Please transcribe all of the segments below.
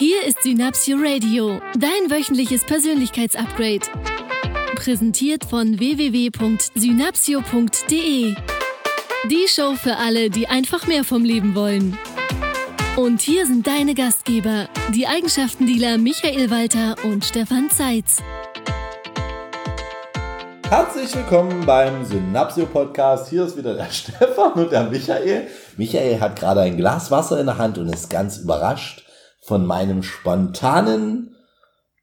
Hier ist Synapsio Radio, dein wöchentliches Persönlichkeitsupgrade. Präsentiert von www.synapsio.de. Die Show für alle, die einfach mehr vom Leben wollen. Und hier sind deine Gastgeber, die Eigenschaftendealer Michael Walter und Stefan Zeitz. Herzlich willkommen beim Synapsio Podcast. Hier ist wieder der Stefan und der Michael. Michael hat gerade ein Glas Wasser in der Hand und ist ganz überrascht von meinem spontanen,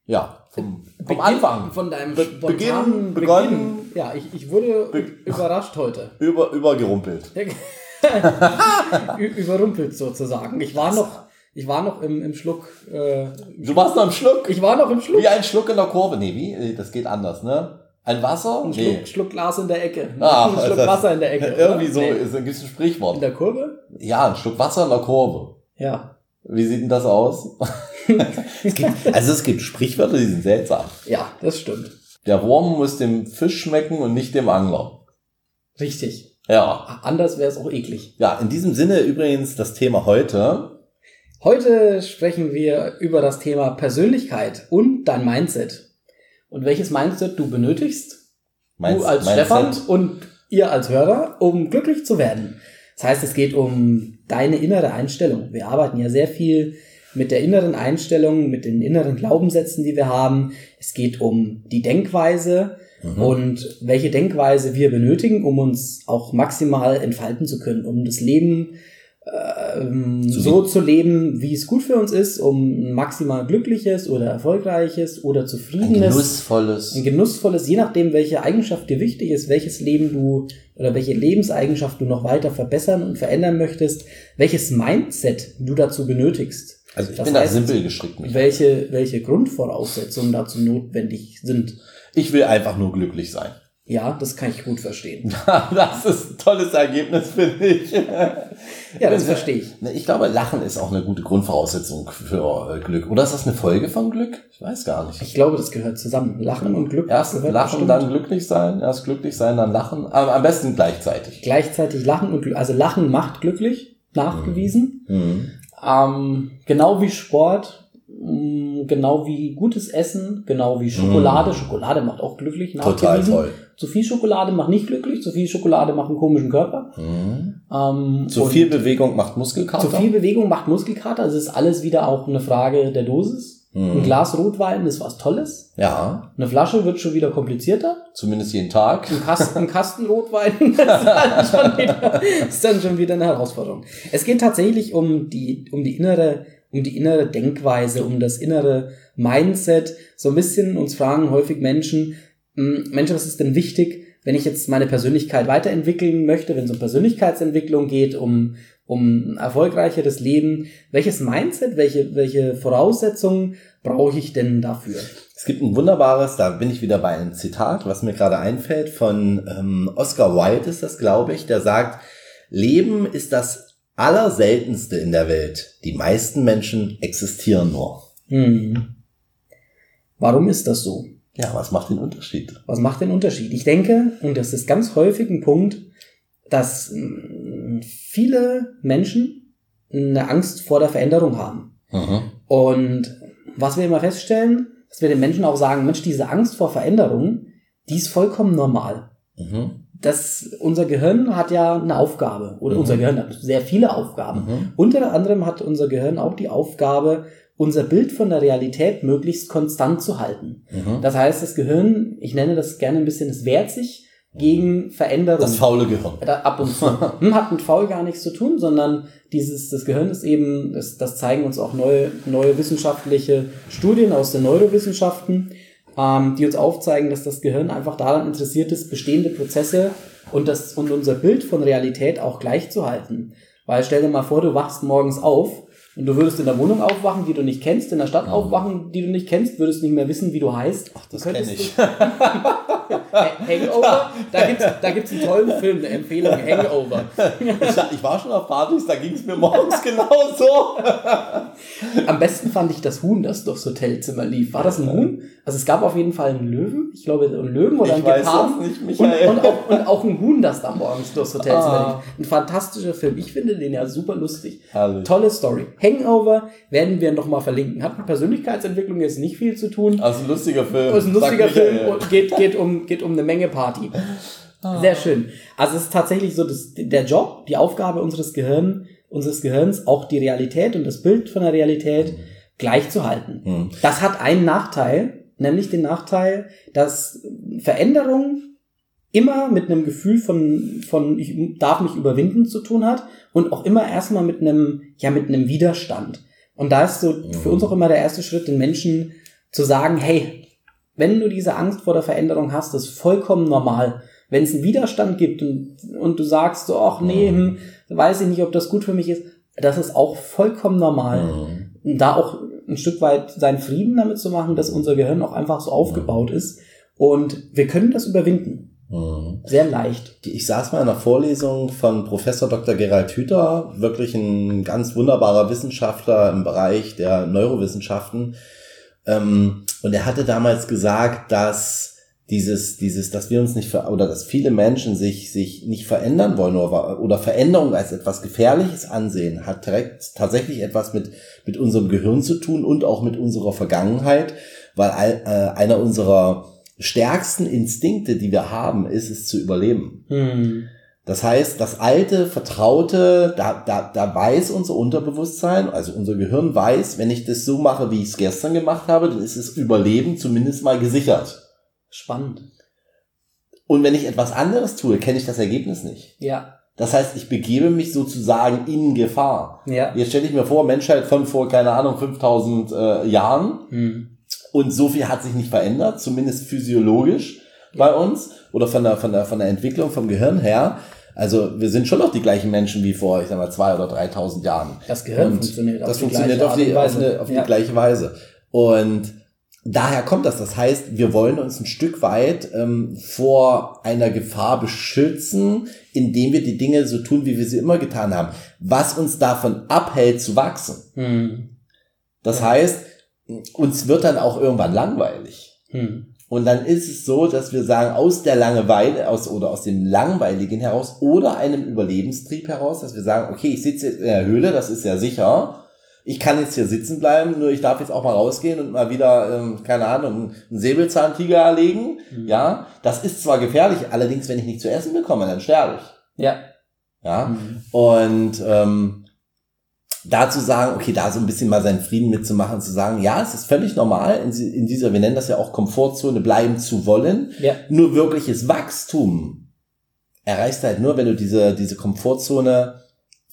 ja, vom, vom Beginn, Anfang. Von deinem Be spontanen Beginn, begonnen. Ja, ich, ich wurde Be- überrascht heute. Über, übergerumpelt. Überrumpelt sozusagen. Ich war noch, ich war noch im, im Schluck. Äh, Du warst noch im Schluck. ich war noch im Schluck. Wie ein Schluck in der Kurve. Nee, wie? Das geht anders, ne? Ein Wasser? Ein Nee. Schluck, Schluck Glas in der Ecke. Ah, ein Schluck Wasser in der Ecke. Irgendwie oder? so, Nee. ist ein gewisses In Sprichwort. der Kurve? Ja, ein Schluck Wasser in der Kurve. Ja. Wie sieht denn das aus? es gibt, also es gibt Sprichwörter, die sind seltsam. Ja, das stimmt. Der Wurm muss dem Fisch schmecken und nicht dem Angler. Richtig. Ja. Anders wäre es auch eklig. Ja, in diesem Sinne übrigens das Thema heute. Heute sprechen wir über das Thema Persönlichkeit und dein Mindset. Und welches Mindset du benötigst, Meinst- du als Mindset? Stefan und ihr als Hörer, um glücklich zu werden. Das heißt, es geht um deine innere Einstellung. Wir arbeiten ja sehr viel mit der inneren Einstellung, mit den inneren Glaubenssätzen, die wir haben. Es geht um die Denkweise Mhm. und welche Denkweise wir benötigen, um uns auch maximal entfalten zu können, um das Leben ähm, Zu so zu leben, wie es gut für uns ist, um ein maximal glückliches oder erfolgreiches oder Ein zufriedenes genussvolles. ein genussvolles, je nachdem, welche Eigenschaft dir wichtig ist, welches Leben du oder welche Lebenseigenschaft du noch weiter verbessern und verändern möchtest, welches Mindset du dazu benötigst. Also ich Das bin da heißt, simpel gestrickt. Michael. Welche, welche Grundvoraussetzungen dazu notwendig sind. Ich will einfach nur glücklich sein. Ja, das kann ich gut verstehen. Das ist ein tolles Ergebnis, finde ich. Ja, das verstehe ich. Ne, Ich glaube, Lachen ist auch eine gute Grundvoraussetzung für äh, Glück. Oder ist das eine Folge von Glück? Ich weiß gar nicht. Ich glaube, das gehört zusammen. Lachen und Glück Erst lachen, bestimmt. dann glücklich sein. Erst glücklich sein, dann lachen. Aber am besten gleichzeitig. gleichzeitig Lachen und Glück. Also Lachen macht glücklich, nachgewiesen. Mhm. Ähm, genau wie Sport, mh, genau wie gutes Essen, genau wie Schokolade. Schokolade macht auch glücklich, Mm. Total toll. Zu viel Schokolade macht nicht glücklich, zu viel Schokolade macht einen komischen Körper. Mhm. Ähm, Zu viel Bewegung macht Muskelkater. zu viel Bewegung macht Muskelkater. Also es ist alles wieder auch eine Frage der Dosis. Mhm. Ein Glas Rotwein ist was Tolles. Ja, Eine Flasche wird schon wieder komplizierter. zumindest jeden Tag. Ein Kasten, ein Kasten Rotwein ist dann, schon wieder, ist dann schon wieder eine Herausforderung. Es geht tatsächlich um die, um die innere, um die innere Denkweise, um das innere Mindset. So ein bisschen uns fragen häufig Menschen, hm, Mensch, was ist denn wichtig, wenn ich jetzt meine Persönlichkeit weiterentwickeln möchte, wenn es um Persönlichkeitsentwicklung geht, um, um ein erfolgreicheres Leben, welches Mindset, welche, welche Voraussetzungen brauche ich denn dafür? Es gibt ein wunderbares, da bin ich wieder bei einem Zitat, was mir gerade einfällt, von ähm, Oscar Wilde ist das, glaube ich, der sagt, Leben ist das Allerseltenste in der Welt. Die meisten Menschen existieren nur. Hm. Warum ist das so? Ja, was macht den Unterschied? Was macht den Unterschied? Ich denke, und das ist ganz häufig ein Punkt, dass mm, viele Menschen eine Angst vor der Veränderung haben. Mhm. Und was wir immer feststellen, dass wir den Menschen auch sagen, Mensch, diese Angst vor Veränderung, die ist vollkommen normal. Mhm. Das, unser Gehirn hat ja eine Aufgabe, oder Mhm. unser Gehirn hat sehr viele Aufgaben. Mhm. Unter anderem hat unser Gehirn auch die Aufgabe, unser Bild von der Realität möglichst konstant zu halten. Mhm. Das heißt, das Gehirn, ich nenne das gerne ein bisschen, es wehrt sich gegen Veränderung. Das faule Gehirn. Ab und zu. Hm, Hat mit faul gar nichts zu tun, sondern dieses, das Gehirn ist eben, das, das zeigen uns auch neue, neue wissenschaftliche Studien aus den Neurowissenschaften, ähm, die uns aufzeigen, dass das Gehirn einfach daran interessiert ist, bestehende Prozesse und, das, und unser Bild von Realität auch gleich zu halten. Weil stell dir mal vor, du wachst morgens auf und du würdest in der Wohnung aufwachen, die du nicht kennst, in der Stadt aufwachen, die du nicht kennst, würdest nicht mehr wissen, wie du heißt. Ach, Das kenne ich. Hangover, da gibt's, da gibt's einen tollen Film, eine Empfehlung, Hangover. Ich, ich war schon auf Partys, da ging es mir morgens genauso. Am besten fand ich das Huhn, das durchs Hotelzimmer lief. War das ein Huhn? Also es gab auf jeden Fall einen Löwen. Ich glaube, einen Löwen oder Ich einen Geparden. nicht, Michael. Und, und, auch, und auch ein Huhn, das da morgens durchs Hotelzimmer Ah. lief. Ein fantastischer Film. Ich finde den ja super lustig. Herrlich. Tolle Story. Hangover werden wir nochmal verlinken. Hat mit Persönlichkeitsentwicklung jetzt nicht viel zu tun. Also ein lustiger Film. Ist ein lustiger Film und geht, geht, um, geht um eine Menge Party. Sehr schön. Also es ist tatsächlich so, dass der Job, die Aufgabe unseres Gehirn, unseres Gehirns, auch die Realität und das Bild von der Realität gleich zu halten. Hm. Das hat einen Nachteil, nämlich den Nachteil, dass Veränderung immer mit einem Gefühl von, von ich darf mich überwinden zu tun hat und auch immer erstmal mit einem, ja, mit einem Widerstand. Und da ist so für uns auch immer der erste Schritt, den Menschen zu sagen, hey, wenn du diese Angst vor der Veränderung hast, das ist vollkommen normal. Wenn es einen Widerstand gibt und, und du sagst so, ach nee, hm, weiß ich nicht, ob das gut für mich ist, das ist auch vollkommen normal. Mhm. Da auch ein Stück weit seinen Frieden damit zu machen, dass unser Gehirn auch einfach so aufgebaut ist. Und wir können das überwinden. Mhm. Sehr leicht. Ich saß mal in einer Vorlesung von Professor Dr. Gerald Hüther, wirklich ein ganz wunderbarer Wissenschaftler im Bereich der Neurowissenschaften. Ähm, und er hatte damals gesagt, dass dieses, dieses, dass wir uns nicht ver oder dass viele Menschen sich, sich nicht verändern wollen oder, oder Veränderung als etwas Gefährliches ansehen, hat direkt tatsächlich etwas mit, mit unserem Gehirn zu tun und auch mit unserer Vergangenheit, weil all, äh, einer unserer stärksten Instinkte, die wir haben, ist es zu überleben. Hm. Das heißt, das alte, vertraute, da, da, da weiß unser Unterbewusstsein, also unser Gehirn weiß, wenn ich das so mache, wie ich es gestern gemacht habe, dann ist das Überleben zumindest mal gesichert. Spannend. Und wenn ich etwas anderes tue, kenne ich das Ergebnis nicht. Ja. Das heißt, ich begebe mich sozusagen in Gefahr. Ja. Jetzt stelle ich mir vor, Menschheit von vor, keine Ahnung, 5000 äh, Jahren. Hm. Und so viel hat sich nicht verändert, zumindest physiologisch bei uns oder von der, von der, von der Entwicklung vom Gehirn her. Also wir sind schon noch die gleichen Menschen wie vor, ich sag mal, zwei oder 3000 Jahren. Das Gehirn Und funktioniert auf das die funktioniert gleiche auf die, Art auf, und Weise. eine, auf Ja. die gleiche Weise. Und daher kommt das. Das heißt, wir wollen uns ein Stück weit ähm, vor einer Gefahr beschützen, indem wir die Dinge so tun, wie wir sie immer getan haben. Was uns davon abhält zu wachsen. Hm. Das heißt, uns wird dann auch irgendwann langweilig. Hm. Und dann ist es so, dass wir sagen, aus der Langeweile aus oder aus dem Langweiligen heraus oder einem Überlebenstrieb heraus, dass wir sagen, okay, ich sitze jetzt in der Höhle, das ist ja sicher. Ich kann jetzt hier sitzen bleiben, nur ich darf jetzt auch mal rausgehen und mal wieder, ähm, keine Ahnung, einen Säbelzahntiger erlegen. Ja, das ist zwar gefährlich, allerdings, wenn ich nicht zu essen bekomme, dann sterbe ich. Ja. Ja, Mhm. und ähm, da zu sagen, okay, da so ein bisschen mal seinen Frieden mitzumachen, zu sagen, ja, es ist völlig normal, in, in dieser, wir nennen das ja auch Komfortzone bleiben zu wollen. Ja. Nur wirkliches Wachstum erreichst du halt nur, wenn du diese, diese Komfortzone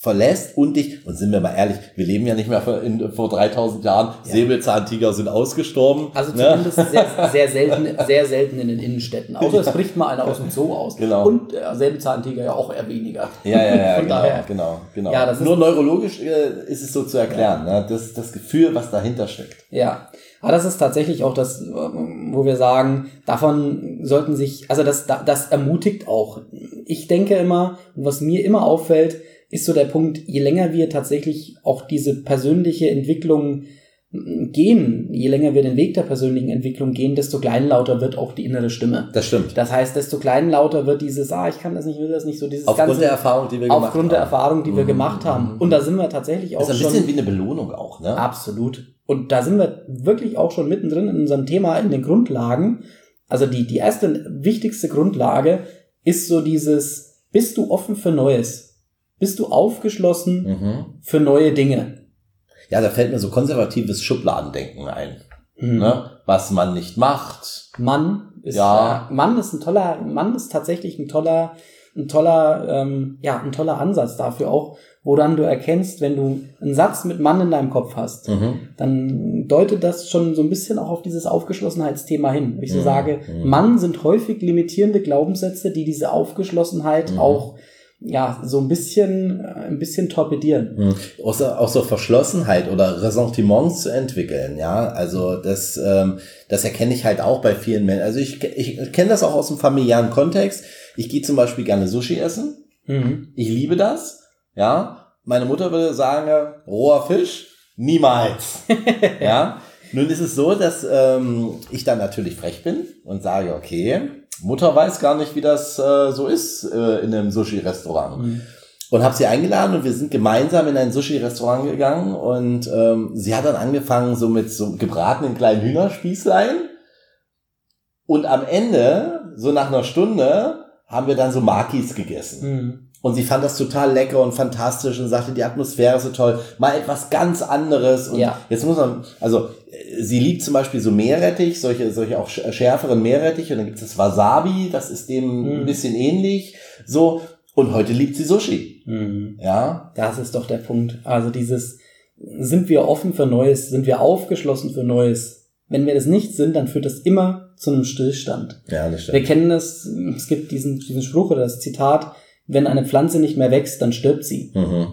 verlässt und dich, und sind wir mal ehrlich, wir leben ja nicht mehr vor, in, vor 3000 Jahren, Ja. Säbelzahntiger sind ausgestorben. Also ne? zumindest sehr, sehr selten, sehr selten in den Innenstädten. Außer es bricht mal einer aus dem Zoo aus. Genau. Und der Säbelzahntiger ja auch eher weniger. Ja, ja, ja, Von genau, daher. genau, genau. Ja, Nur neurologisch äh, ist es so zu erklären, ne? das, das Gefühl, was dahinter steckt. Ja, aber das ist tatsächlich auch das, ähm, wo wir sagen, davon sollten sich, also das, da- das ermutigt auch. Ich denke immer, und was mir immer auffällt, ist so der Punkt, je länger wir tatsächlich auch diese persönliche Entwicklung mm, gehen, je länger wir den Weg der persönlichen Entwicklung gehen, desto kleinlauter wird auch die innere Stimme. Das stimmt. Das heißt, desto kleinlauter wird dieses, ah, ich kann das nicht, will das nicht so, dieses Aufgrund ganze, der Erfahrung, die wir gemacht aufgrund der haben. Erfahrung, die wir Mhm, gemacht haben. mhm, Und da sind wir tatsächlich auch Das ist ein schon. bisschen wie eine Belohnung auch, ne? Absolut. Und da sind wir wirklich auch schon mittendrin in unserem Thema, in den Grundlagen. Also die, die erste wichtigste Grundlage ist so dieses, bist du offen für Neues? Bist du aufgeschlossen Mhm. für neue Dinge? Ja, da fällt mir so konservatives Schubladendenken ein. Mhm. Ne? Was man nicht macht. Mann ist, Ja. äh, Mann ist ein toller, Mann ist tatsächlich ein toller, ein toller, ähm, ja, ein toller Ansatz dafür auch, woran du erkennst, wenn du einen Satz mit Mann in deinem Kopf hast. Mhm. dann deutet das schon so ein bisschen auch auf dieses Aufgeschlossenheitsthema hin. Ich so Mhm, sage, mhm. Mann sind häufig limitierende Glaubenssätze, die diese Aufgeschlossenheit Mhm. auch ja so ein bisschen äh, ein bisschen torpedieren. Mhm. Auch, so, auch so Verschlossenheit oder Ressentiments zu entwickeln, ja. Also das, ähm, das erkenne ich halt auch bei vielen Menschen. Also ich, ich kenne das auch aus dem familiären Kontext. Ich gehe zum Beispiel gerne Sushi essen. Mhm. Ich liebe das, ja. Meine Mutter würde sagen, roher Fisch, niemals. ja. Nun ist es so, dass ähm, ich dann natürlich frech bin und sage, okay, Mutter weiß gar nicht, wie das äh, so ist äh, in einem Sushi-Restaurant. Mhm. und habe sie eingeladen und wir sind gemeinsam in ein Sushi-Restaurant gegangen und ähm, sie hat dann angefangen so mit so gebratenen kleinen Hühnerspießlein und am Ende, so nach einer Stunde, haben wir dann so Makis gegessen. Mhm. Und sie fand das total lecker und fantastisch und sagte, die Atmosphäre ist so toll. Mal etwas ganz anderes. Und Ja. jetzt muss man, also sie liebt zum Beispiel so Meerrettich, solche, solche auch sch- schärferen Meerrettich. Und dann gibt es das Wasabi, das ist dem Mhm. ein bisschen ähnlich. So. Und heute liebt sie Sushi. Mhm. Ja. Das ist doch der Punkt. Also dieses, sind wir offen für Neues, sind wir aufgeschlossen für Neues? Wenn wir das nicht sind, dann führt das immer zu einem Stillstand. Ja, das Wir kennen das, es gibt diesen, diesen Spruch oder das Zitat, wenn eine Pflanze nicht mehr wächst, dann stirbt sie. Mhm.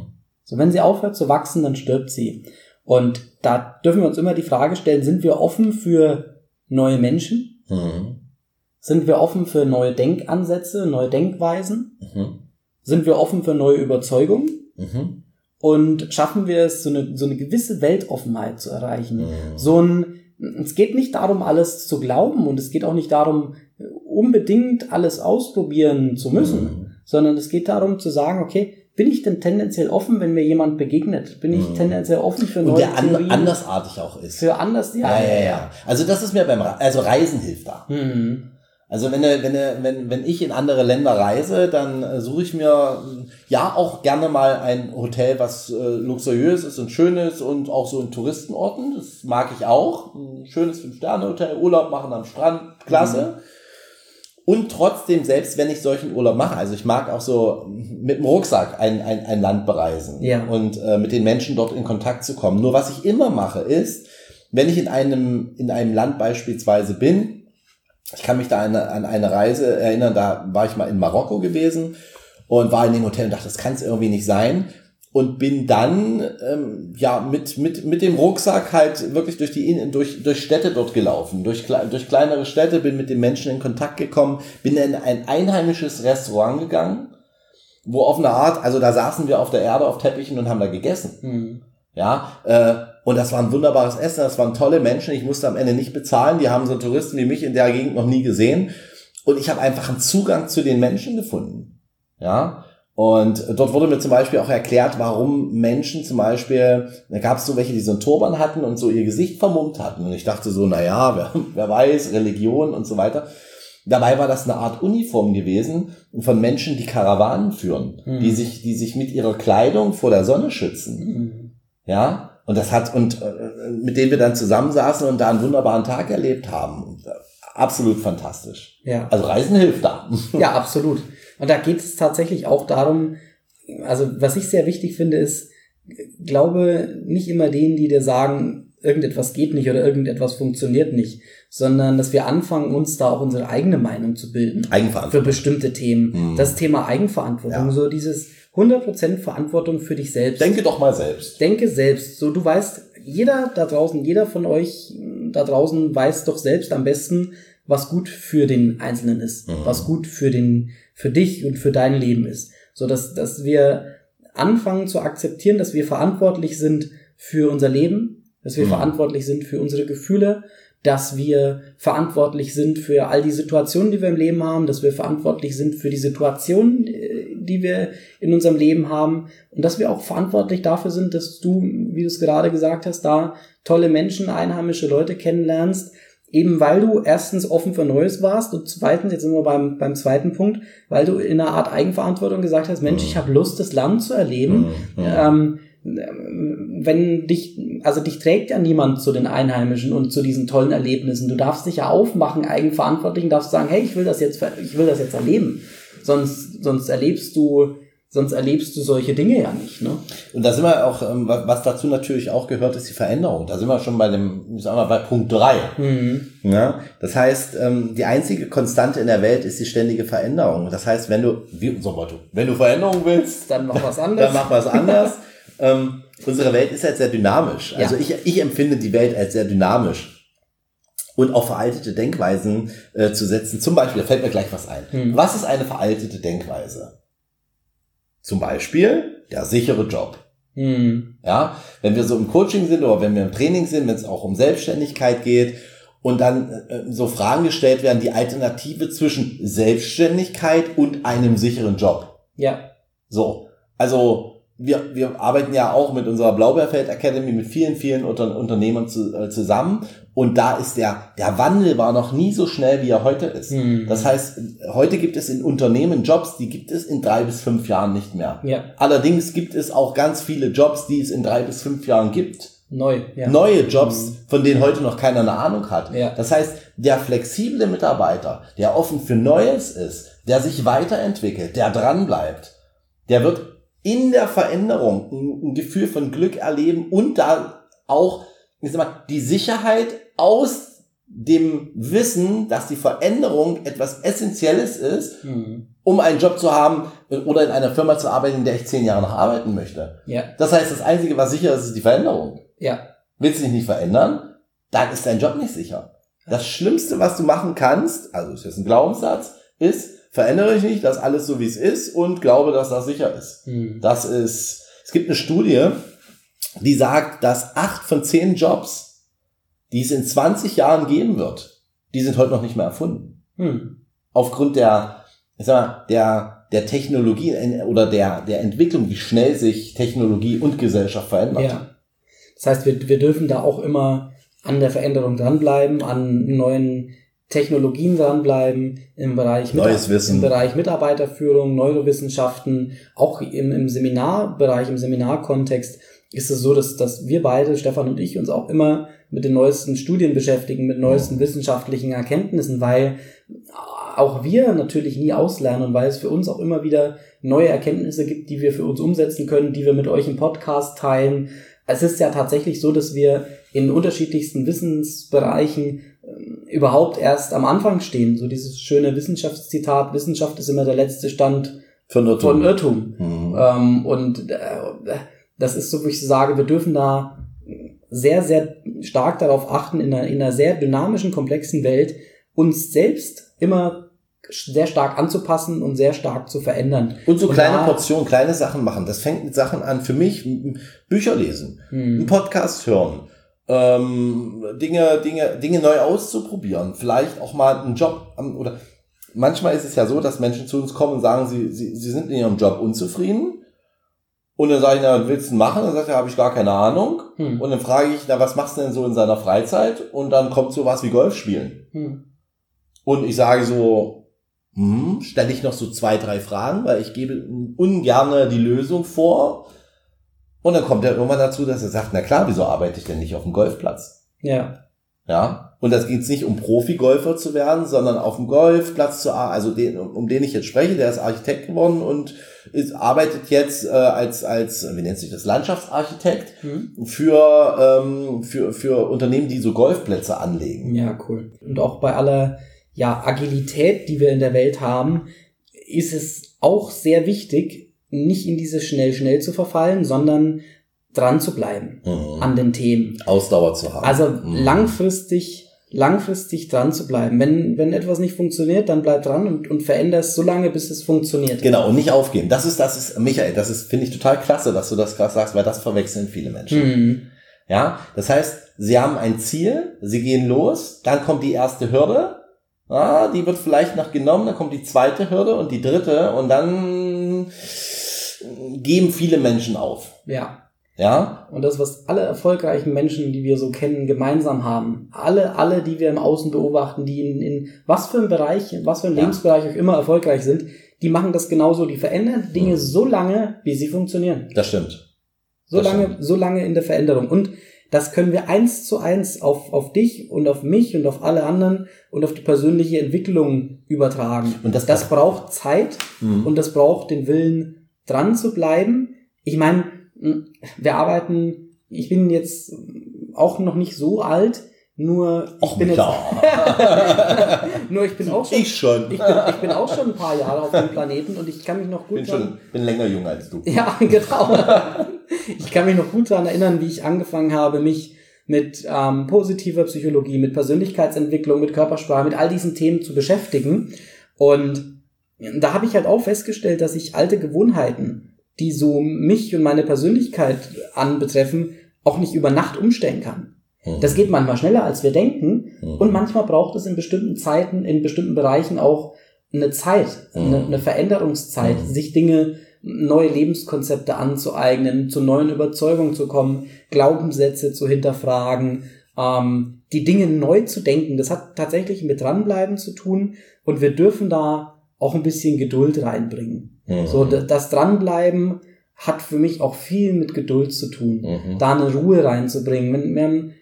So, wenn sie aufhört zu wachsen, dann stirbt sie. Und da dürfen wir uns immer die Frage stellen, sind wir offen für neue Menschen? Mhm. Sind wir offen für neue Denkansätze, neue Denkweisen? Mhm. Sind wir offen für neue Überzeugungen? Mhm. Und schaffen wir es, so eine, so eine gewisse Weltoffenheit zu erreichen? Mhm. So ein, es geht nicht darum, alles zu glauben und es geht auch nicht darum, unbedingt alles ausprobieren zu müssen, Mhm. sondern es geht darum zu sagen, okay, bin ich denn tendenziell offen, wenn mir jemand begegnet? Bin ich Mhm. tendenziell offen für Und neue der an, andersartig auch ist. Für anders, ja, ja, ja. Also das ist mir beim Re also Reisen hilft da. Mhm. Also wenn, wenn, wenn, wenn ich in andere Länder reise, dann äh, suche ich mir ja auch gerne mal ein Hotel, was äh, luxuriös ist und schön ist und auch so in Touristenorten. Das mag ich auch. Ein schönes Fünf-Sterne-Hotel, Urlaub machen am Strand, klasse. Und trotzdem, selbst wenn ich solchen Urlaub mache, also ich mag auch so mit dem Rucksack ein, ein, ein Land bereisen Ja. und äh, mit den Menschen dort in Kontakt zu kommen. Nur was ich immer mache, ist, wenn ich in einem, in einem Land beispielsweise bin, ich kann mich da an, an eine Reise erinnern, da war ich mal in Marokko gewesen und war in dem Hotel und dachte, das kann es irgendwie nicht sein. Und bin dann ähm, ja mit, mit, mit dem Rucksack halt wirklich durch die In- durch, durch Städte dort gelaufen, durch, durch kleinere Städte, bin mit den Menschen in Kontakt gekommen, bin in ein einheimisches Restaurant gegangen, wo auf eine Art, also da saßen wir auf der Erde auf Teppichen und haben da gegessen. Mhm. Ja, äh, und das war ein wunderbares Essen, das waren tolle Menschen, ich musste am Ende nicht bezahlen, die haben so Touristen wie mich in der Gegend noch nie gesehen und ich habe einfach einen Zugang zu den Menschen gefunden. Ja, und dort wurde mir zum Beispiel auch erklärt, warum Menschen zum Beispiel, da gab es so welche, die so einen Turban hatten und so ihr Gesicht vermummt hatten. Und ich dachte so, na ja, wer, wer weiß, Religion und so weiter. Dabei war das eine Art Uniform gewesen von Menschen, die Karawanen führen, Mhm. die sich, die sich mit ihrer Kleidung vor der Sonne schützen. Mhm. Ja, und das hat, und äh, mit denen wir dann zusammensaßen und da einen wunderbaren Tag erlebt haben. Absolut fantastisch. Ja. Also Reisen hilft da. Ja, absolut. Und da geht es tatsächlich auch darum, also was ich sehr wichtig finde, ist, glaube nicht immer denen, die dir sagen, irgendetwas geht nicht oder irgendetwas funktioniert nicht, sondern dass wir anfangen, uns da auch unsere eigene Meinung zu bilden für Eigenverantwortung. bestimmte Themen. Mhm. Das Thema Eigenverantwortung, Ja. so dieses 100% Verantwortung für dich selbst. Denke doch mal selbst. Denke selbst. So, du weißt, jeder da draußen, jeder von euch da draußen weiß doch selbst am besten, was gut für den Einzelnen ist, Mhm. was gut für den, für dich und für dein Leben ist. So, dass, dass wir anfangen zu akzeptieren, dass wir verantwortlich sind für unser Leben, dass wir Mhm. verantwortlich sind für unsere Gefühle, dass wir verantwortlich sind für all die Situationen, die wir im Leben haben, dass wir verantwortlich sind für die Situationen, äh, die wir in unserem Leben haben und dass wir auch verantwortlich dafür sind, dass du, wie du es gerade gesagt hast, da tolle Menschen, einheimische Leute kennenlernst, eben weil du erstens offen für Neues warst und zweitens, jetzt sind wir beim, beim zweiten Punkt, weil du in einer Art Eigenverantwortung gesagt hast, Mensch, ich habe Lust, das Land zu erleben. Mhm. Ähm, wenn dich, also dich trägt ja niemand zu den Einheimischen und zu diesen tollen Erlebnissen. Du darfst dich ja aufmachen, eigenverantwortlich und darfst sagen, hey, ich will das jetzt, ich will das jetzt erleben. Sonst, sonst erlebst du, sonst erlebst du solche Dinge ja nicht, ne? Und da sind wir auch, ähm, wa- was dazu natürlich auch gehört, ist die Veränderung. Da sind wir schon bei dem, ich sag mal, bei Punkt drei. Mhm. Ja, das heißt, ähm, die einzige Konstante in der Welt ist die ständige Veränderung. Das heißt, wenn du, wie unser Motto, wenn du Veränderung willst, Dann mach was anderes. dann mach was anders. ähm, unsere Welt ist halt sehr dynamisch. Also Ja. ich, ich empfinde die Welt als sehr dynamisch. Und auf veraltete Denkweisen äh, zu setzen. Zum Beispiel, da fällt mir gleich was ein. Hm. Was ist eine veraltete Denkweise? Zum Beispiel der sichere Job. Mhm. Ja, wenn wir so im Coaching sind oder wenn wir im Training sind, wenn es auch um Selbstständigkeit geht und dann äh, so Fragen gestellt werden, die Alternative zwischen Selbstständigkeit und einem sicheren Job. Ja. So, Also wir, wir arbeiten ja auch mit unserer Blaubeerfeld Academy mit vielen, vielen Unter Unternehmern zu, äh, zusammen. Und da ist der, der Wandel war noch nie so schnell, wie er heute ist. Mhm. Das heißt, heute gibt es in Unternehmen Jobs, die gibt es in drei bis fünf Jahren nicht mehr. Ja, Allerdings gibt es auch ganz viele Jobs, die es in drei bis fünf Jahren gibt. neu. Ja. Neue Jobs, von denen heute noch keiner eine Ahnung hat. Ja. Das heißt, der flexible Mitarbeiter, der offen für Neues ist, der sich weiterentwickelt, der dran bleibt, der wird in der Veränderung ein, ein Gefühl von Glück erleben und da auch ich sag mal, die Sicherheit aus dem Wissen, dass die Veränderung etwas Essentielles ist, Mhm. um einen Job zu haben oder in einer Firma zu arbeiten, in der ich zehn Jahre noch arbeiten möchte. Ja, Das heißt, das Einzige, was sicher ist, ist die Veränderung. ja, Willst du dich nicht verändern, dann ist dein Job nicht sicher. Das Schlimmste, was du machen kannst, also ist jetzt ein Glaubenssatz, ist, verändere dich nicht, dass alles so wie es ist und glaube, dass das sicher ist. Mhm. Das ist, es gibt eine Studie, die sagt, dass acht von zehn Jobs, die es in 20 Jahren geben wird, die sind heute noch nicht mehr erfunden. Mhm. Aufgrund der, ich sag mal, der, der Technologie oder der, der Entwicklung, wie schnell sich Technologie und Gesellschaft verändert. Ja. Das heißt, wir, wir dürfen da auch immer an der Veränderung dranbleiben, an neuen Technologien dranbleiben, im Bereich, Neues Wissen. im Bereich Mitarbeiterführung, Neurowissenschaften, auch im, im Seminarbereich, im Seminarkontext ist es so, dass, dass wir beide, Stefan und ich, uns auch immer mit den neuesten Studien beschäftigen, mit neuesten wissenschaftlichen Erkenntnissen, weil auch wir natürlich nie auslernen und weil es für uns auch immer wieder neue Erkenntnisse gibt, die wir für uns umsetzen können, die wir mit euch im Podcast teilen. Es ist ja tatsächlich so, dass wir in unterschiedlichsten Wissensbereichen überhaupt erst am Anfang stehen. So dieses schöne Wissenschaftszitat, Wissenschaft ist immer der letzte Stand Von Irrtum. von Irrtum. Mhm. Ähm, und äh, das ist so, wo ich sage, wir dürfen da sehr, sehr stark darauf achten, in einer, in einer sehr dynamischen, komplexen Welt uns selbst immer sehr stark anzupassen und sehr stark zu verändern. Und so Und kleine Portionen, kleine Sachen machen. Das fängt mit Sachen an. Für mich, Bücher lesen, einen Hm. Podcast hören, ähm, Dinge, Dinge, Dinge neu auszuprobieren. Vielleicht auch mal einen Job oder manchmal ist es ja so, dass Menschen zu uns kommen und sagen, sie, sie, sie sind in ihrem Job unzufrieden. Und dann sage ich, na, was willst du machen? Dann sagt er, habe ich gar keine Ahnung. Hm. Und dann frage ich, na, was machst du denn so in seiner Freizeit? Und dann kommt sowas wie Golf spielen. Hm. Und ich sage so, hm, stelle ich noch so zwei, drei Fragen, weil ich gebe ungerne die Lösung vor. Und dann kommt er irgendwann dazu, dass er sagt, na klar, wieso arbeite ich denn nicht auf dem Golfplatz? Ja. Ja. Und das geht nicht um Profi-Golfer zu werden, sondern auf dem Golfplatz zu arbeiten, also den, um den ich jetzt spreche, der ist Architekt geworden und ist, arbeitet jetzt äh, als, als, wie nennt sich das, Landschaftsarchitekt Hm. für, ähm, für, für Unternehmen, die so Golfplätze anlegen. Ja, cool. Und auch bei aller ja, Agilität, die wir in der Welt haben, ist es auch sehr wichtig, nicht in diese schnell, schnell zu verfallen, sondern dran zu bleiben Mhm. an den Themen. Ausdauer zu haben. Also Mhm. langfristig, langfristig dran zu bleiben. Wenn, wenn etwas nicht funktioniert, dann bleib dran und, und veränder es so lange, bis es funktioniert. Genau, und nicht aufgeben. Das ist, das ist, Michael, das ist, finde ich total klasse, dass du das gerade sagst, weil das verwechseln viele Menschen. Hm. Ja, das heißt, sie haben ein Ziel, sie gehen los, dann kommt die erste Hürde, ah, die wird vielleicht noch genommen, dann kommt die zweite Hürde und die dritte und dann geben viele Menschen auf. Ja. Ja, Und das, was alle erfolgreichen Menschen, die wir so kennen, gemeinsam haben, alle, alle, die wir im Außen beobachten, die in, in was für einem Bereich, in was für einem Ja. Lebensbereich auch immer erfolgreich sind, die machen das genauso. Die verändern Dinge Mhm. so lange, wie sie funktionieren. das stimmt. So Das lange, stimmt. so lange in der Veränderung. Und das können wir eins zu eins auf, auf dich und auf mich und auf alle anderen und auf die persönliche Entwicklung übertragen. Und das- das braucht Zeit Mhm. und das braucht den Willen, dran zu bleiben. Ich meine, wir arbeiten, ich bin jetzt auch noch nicht so alt, nur ich Och, bin jetzt, nur ich bin auch schon, ich schon. ich bin, ich bin auch schon ein paar Jahre auf dem Planeten und ich kann mich noch gut bin schon, bin länger jung als du. ja, genau. Ich kann mich noch gut daran erinnern, wie ich angefangen habe, mich mit ähm, positiver Psychologie, mit Persönlichkeitsentwicklung, mit Körpersprache, mit all diesen Themen zu beschäftigen. Und da habe ich halt auch festgestellt, dass ich alte Gewohnheiten, die so mich und meine Persönlichkeit anbetreffen, auch nicht über Nacht umstellen kann. Mhm. Das geht manchmal schneller, als wir denken. Mhm. Und manchmal braucht es in bestimmten Zeiten, in bestimmten Bereichen auch eine Zeit, Mhm. eine, eine Veränderungszeit, sich Dinge neue Lebenskonzepte anzueignen, zu neuen Überzeugungen zu kommen, Glaubenssätze zu hinterfragen, ähm, die Dinge neu zu denken. Das hat tatsächlich mit dranbleiben zu tun und wir dürfen da auch ein bisschen Geduld reinbringen. Mhm. So, das Dranbleiben hat für mich auch viel mit Geduld zu tun, mhm. da eine Ruhe reinzubringen. Wenn, wenn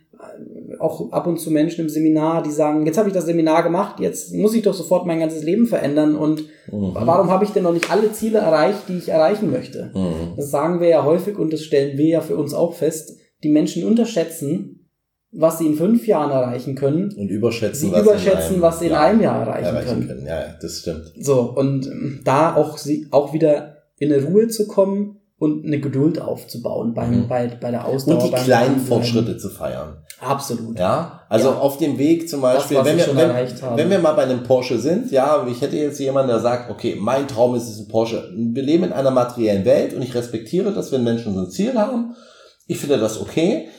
auch ab und zu Menschen im Seminar, die sagen, jetzt habe ich das Seminar gemacht, jetzt muss ich doch sofort mein ganzes Leben verändern und mhm. warum habe ich denn noch nicht alle Ziele erreicht, die ich erreichen möchte? Mhm. Das sagen wir ja häufig und das stellen wir ja für uns auch fest. Die Menschen unterschätzen, was sie in fünf Jahren erreichen können. Und überschätzen, sie was, überschätzen, in was sie in ja, einem Jahr erreichen, erreichen können. können. Ja, das stimmt. So, und da auch, sie, auch wieder in eine Ruhe zu kommen und eine Geduld aufzubauen beim, mhm. bei, bei der Ausdauer. Und die kleinen Fortschritte zu feiern. Absolut. Ja, also ja. auf dem Weg zum Beispiel, das, wenn, wir, wenn, wenn wir mal bei einem Porsche sind, ja, ich hätte jetzt jemanden, der sagt, okay, mein Traum ist es ein Porsche. Wir leben in einer materiellen Welt und ich respektiere das, wenn Menschen so ein Ziel haben. Ich finde das okay.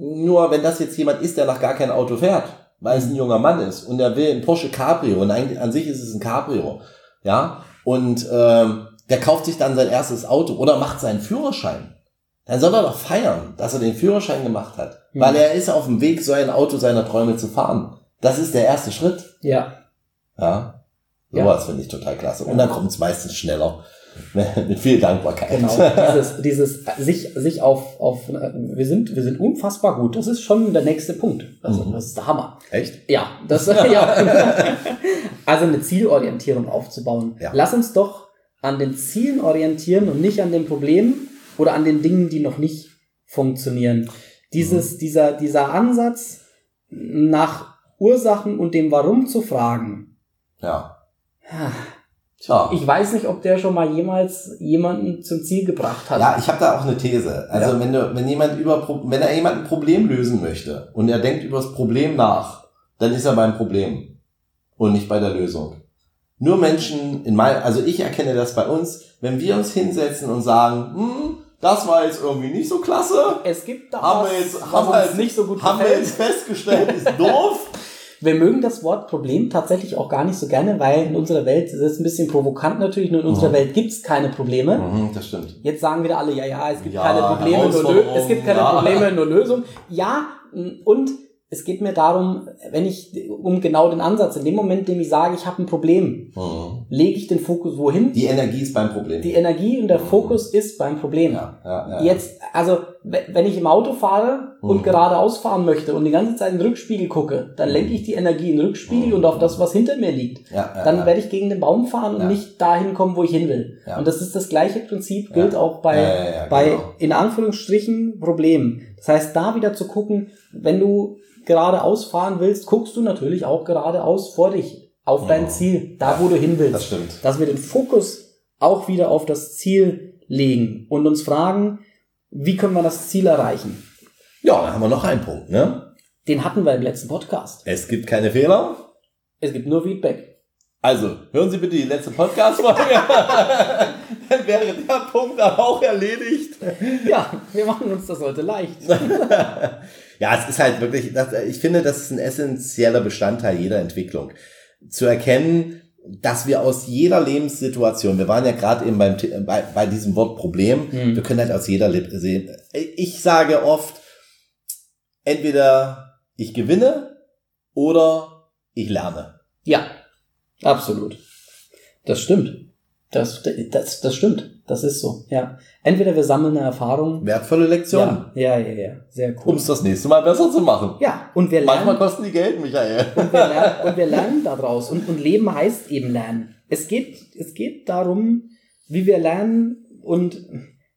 Nur wenn das jetzt jemand ist, der noch gar kein Auto fährt, weil es ein junger Mann ist und er will ein Porsche Cabrio und eigentlich an sich ist es ein Cabrio, ja, und ähm, der kauft sich dann sein erstes Auto oder macht seinen Führerschein. Dann soll er doch feiern, dass er den Führerschein gemacht hat. Mhm. Weil er ist auf dem Weg, so ein Auto seiner Träume zu fahren. Das ist der erste Schritt. Ja. Ja. Sowas ja. finde ich total klasse. Und dann kommt es meistens schneller. Mit viel Dankbarkeit. Genau. Dieses, dieses sich, sich auf, auf, wir sind, wir sind unfassbar gut. Das ist schon der nächste Punkt. Also, mhm. das ist der Hammer. Echt? Ja. Das, ja. Also eine Zielorientierung aufzubauen. Ja. Lass uns doch an den Zielen orientieren und nicht an den Problemen oder an den Dingen, die noch nicht funktionieren. Dieses, mhm. dieser, dieser Ansatz nach Ursachen und dem Warum zu fragen. Ja. Tja. Ich weiß nicht, ob der schon mal jemals jemanden zum Ziel gebracht hat. Ja, ich habe da auch eine These. Also ja. wenn du, wenn jemand über, wenn er jemand ein Problem lösen möchte und er denkt über das Problem nach, dann ist er beim Problem und nicht bei der Lösung. Nur Menschen in mein, also ich erkenne das bei uns, wenn wir uns hinsetzen und sagen, hm, das war jetzt irgendwie nicht so klasse. Es gibt da haben was, wir jetzt, haben wir jetzt, nicht so gut Haben gefällt. wir jetzt festgestellt, ist doof. Wir mögen das Wort Problem tatsächlich auch gar nicht so gerne, weil in unserer Welt, das ist ein bisschen provokant natürlich, nur in unserer mhm. Welt gibt's keine Probleme. Mhm, das stimmt. Jetzt sagen wieder alle, ja, ja, es gibt ja, keine Probleme, nur es gibt keine ja. Probleme, nur Lösungen. Ja, und es geht mir darum, wenn ich, um genau den Ansatz, in dem Moment, in dem ich sage, ich habe ein Problem, mhm. lege ich den Fokus wohin? Die Energie ist beim Problem. Die Energie und der mhm. Fokus ist beim Problem. Ja, ja, ja. Jetzt, also, wenn ich im Auto fahre und mhm. geradeaus fahren möchte und die ganze Zeit in den Rückspiegel gucke, dann lenke ich die Energie in den Rückspiegel und auf das, was hinter mir liegt. Ja, ja, dann werde ich gegen den Baum fahren und nicht dahin kommen, wo ich hin will. Und das ist das gleiche Prinzip, gilt auch bei, bei, genau. in Anführungsstrichen, Problemen. Das heißt, da wieder zu gucken, wenn du geradeaus fahren willst, guckst du natürlich auch geradeaus vor dich auf dein mhm. Ziel, da wo du hin willst. Das stimmt. Dass wir den Fokus auch wieder auf das Ziel legen und uns fragen, wie können wir das Ziel erreichen? Ja, dann haben wir noch einen Punkt, ne? Den hatten wir im letzten Podcast. Es gibt keine Fehler. Es gibt nur Feedback. Also, hören Sie bitte die letzte Podcast-Folge. dann wäre der Punkt auch erledigt. Ja, wir machen uns das heute leicht. ja, es ist halt wirklich, ich finde, das ist ein essentieller Bestandteil jeder Entwicklung. Zu erkennen, dass wir aus jeder Lebenssituation, wir waren ja gerade eben beim, bei, bei diesem Wort Problem, mhm. wir können halt aus jeder sehen. Ich sage oft, entweder ich gewinne oder ich lerne. Ja, absolut. Das stimmt. Das, das, das stimmt. Das ist so, ja. Entweder wir sammeln eine Erfahrung. Wertvolle Lektionen. Ja, ja, ja, ja. Sehr cool. Um es das nächste Mal besser zu machen. Ja, und wir lernen. Manchmal kosten die Geld, Michael. Und wir lernen, und wir lernen daraus. Und, und Leben heißt eben lernen. Es geht, es geht darum, wie wir lernen und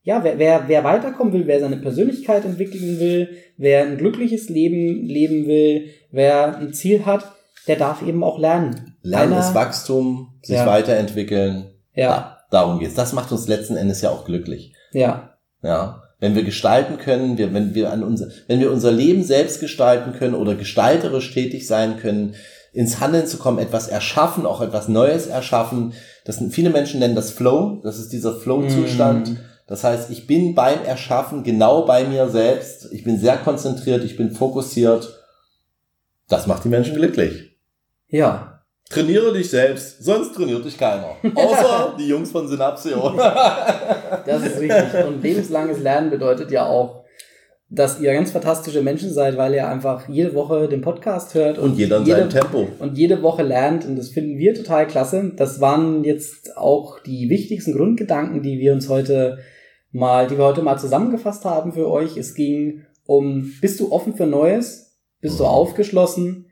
ja, wer, wer, wer weiterkommen will, wer seine Persönlichkeit entwickeln will, wer ein glückliches Leben leben will, wer ein Ziel hat, der darf eben auch lernen. Lernen Einer, ist Wachstum, sich ja. weiterentwickeln. Ja. Darum geht's. Das macht uns letzten Endes ja auch glücklich. Ja. Ja. Wenn wir gestalten können, wir, wenn wir an unser, wenn wir unser Leben selbst gestalten können oder gestalterisch tätig sein können, ins Handeln zu kommen, etwas erschaffen, auch etwas Neues erschaffen. Das sind, viele Menschen nennen das Flow. Das ist dieser Flow-Zustand. Mm. Das heißt, ich bin beim Erschaffen genau bei mir selbst. Ich bin sehr konzentriert, ich bin fokussiert. Das macht die Menschen glücklich. Ja. Trainiere dich selbst, sonst trainiert dich keiner. Außer die Jungs von Synapsio. Das ist richtig. Und lebenslanges Lernen bedeutet ja auch, dass ihr ganz fantastische Menschen seid, weil ihr einfach jede Woche den Podcast hört Und jeder in jede, seinem Tempo. und jede Woche lernt. Und das finden wir total klasse. Das waren jetzt auch die wichtigsten Grundgedanken, die wir uns heute mal, die wir heute mal zusammengefasst haben für euch. Es ging um, bist du offen für Neues? Bist du Mhm. aufgeschlossen?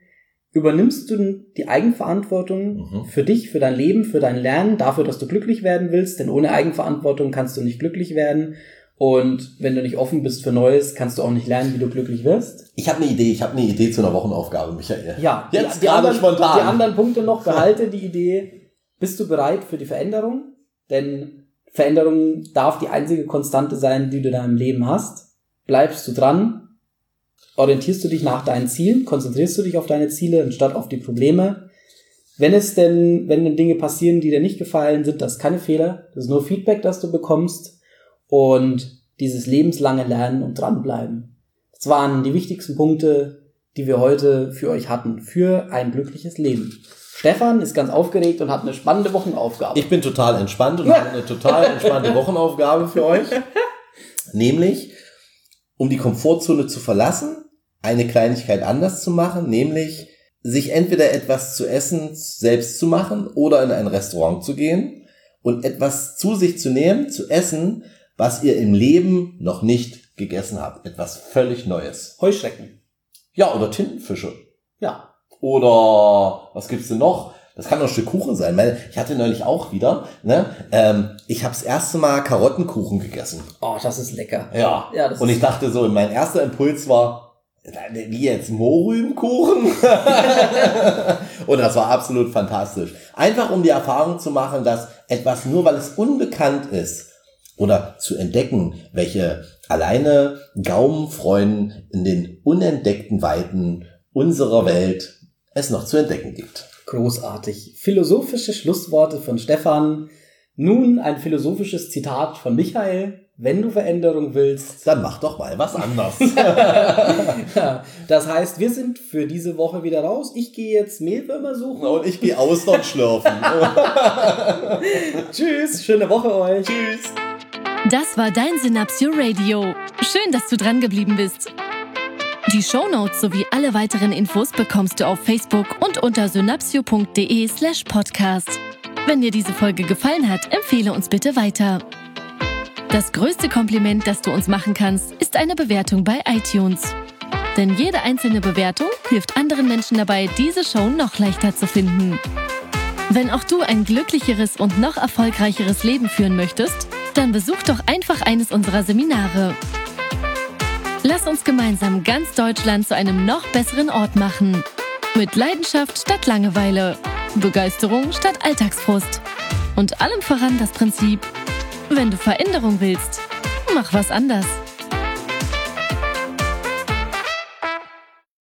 Übernimmst du die Eigenverantwortung Mhm. für dich, für dein Leben, für dein Lernen, dafür, dass du glücklich werden willst? Denn ohne Eigenverantwortung kannst du nicht glücklich werden. Und wenn du nicht offen bist für Neues, kannst du auch nicht lernen, wie du glücklich wirst. Ich habe eine Idee, ich habe eine Idee zu einer Wochenaufgabe, Michael. Ja, Jetzt die, die, gerade anderen, spontan. die anderen Punkte noch, behalte die Idee. Bist du bereit für die Veränderung? Denn Veränderung darf die einzige Konstante sein, die du in deinem Leben hast. Bleibst du dran? Orientierst du dich nach deinen Zielen? Konzentrierst du dich auf deine Ziele anstatt auf die Probleme? Wenn es denn, wenn denn Dinge passieren, die dir nicht gefallen, sind das keine Fehler. Das ist nur Feedback, das du bekommst. Und dieses lebenslange Lernen und dranbleiben. Das waren die wichtigsten Punkte, die wir heute für euch hatten, für ein glückliches Leben. Stefan ist ganz aufgeregt und hat eine spannende Wochenaufgabe. Ich bin total entspannt und habe eine total entspannte Wochenaufgabe für euch. Nämlich, um die Komfortzone zu verlassen, eine Kleinigkeit anders zu machen, nämlich sich entweder etwas zu essen selbst zu machen oder in ein Restaurant zu gehen und etwas zu sich zu nehmen, zu essen, was ihr im Leben noch nicht gegessen habt. Etwas völlig Neues. Heuschrecken. Ja, oder Tintenfische. Ja. Oder was gibt's denn noch? Das kann noch ein Stück Kuchen sein. Weil ich hatte neulich auch wieder, ne? Ähm, ich habe das erste Mal Karottenkuchen gegessen. Oh, das ist lecker. Ja. Ja, das Und ich dachte so, mein erster Impuls war, wie jetzt Mohrrübenkuchen? Und das war absolut fantastisch. Einfach um die Erfahrung zu machen, dass etwas nur weil es unbekannt ist oder zu entdecken, welche alleine Gaumenfreuden in den unentdeckten Weiten unserer Welt es noch zu entdecken gibt. Großartig. Philosophische Schlussworte von Stefan. Nun ein philosophisches Zitat von Michael. Wenn du Veränderung willst. Dann mach doch mal was anderes. Ja, das heißt, wir sind für diese Woche wieder raus. Ich gehe jetzt Mehlwürmer suchen. Und ich gehe Austern schlürfen. Tschüss, schöne Woche euch. Tschüss. Das war dein Synapsio Radio. Schön, dass du dran geblieben bist. Die Shownotes sowie alle weiteren Infos bekommst du auf Facebook und unter synapsio.de slash podcast. Wenn dir diese Folge gefallen hat, empfehle uns bitte weiter. Das größte Kompliment, das du uns machen kannst, ist eine Bewertung bei iTunes. Denn jede einzelne Bewertung hilft anderen Menschen dabei, diese Show noch leichter zu finden. Wenn auch du ein glücklicheres und noch erfolgreicheres Leben führen möchtest, dann besuch doch einfach eines unserer Seminare. Lass uns gemeinsam ganz Deutschland zu einem noch besseren Ort machen. Mit Leidenschaft statt Langeweile, Begeisterung statt Alltagsfrust und allem voran das Prinzip, wenn du Veränderung willst, mach was anders.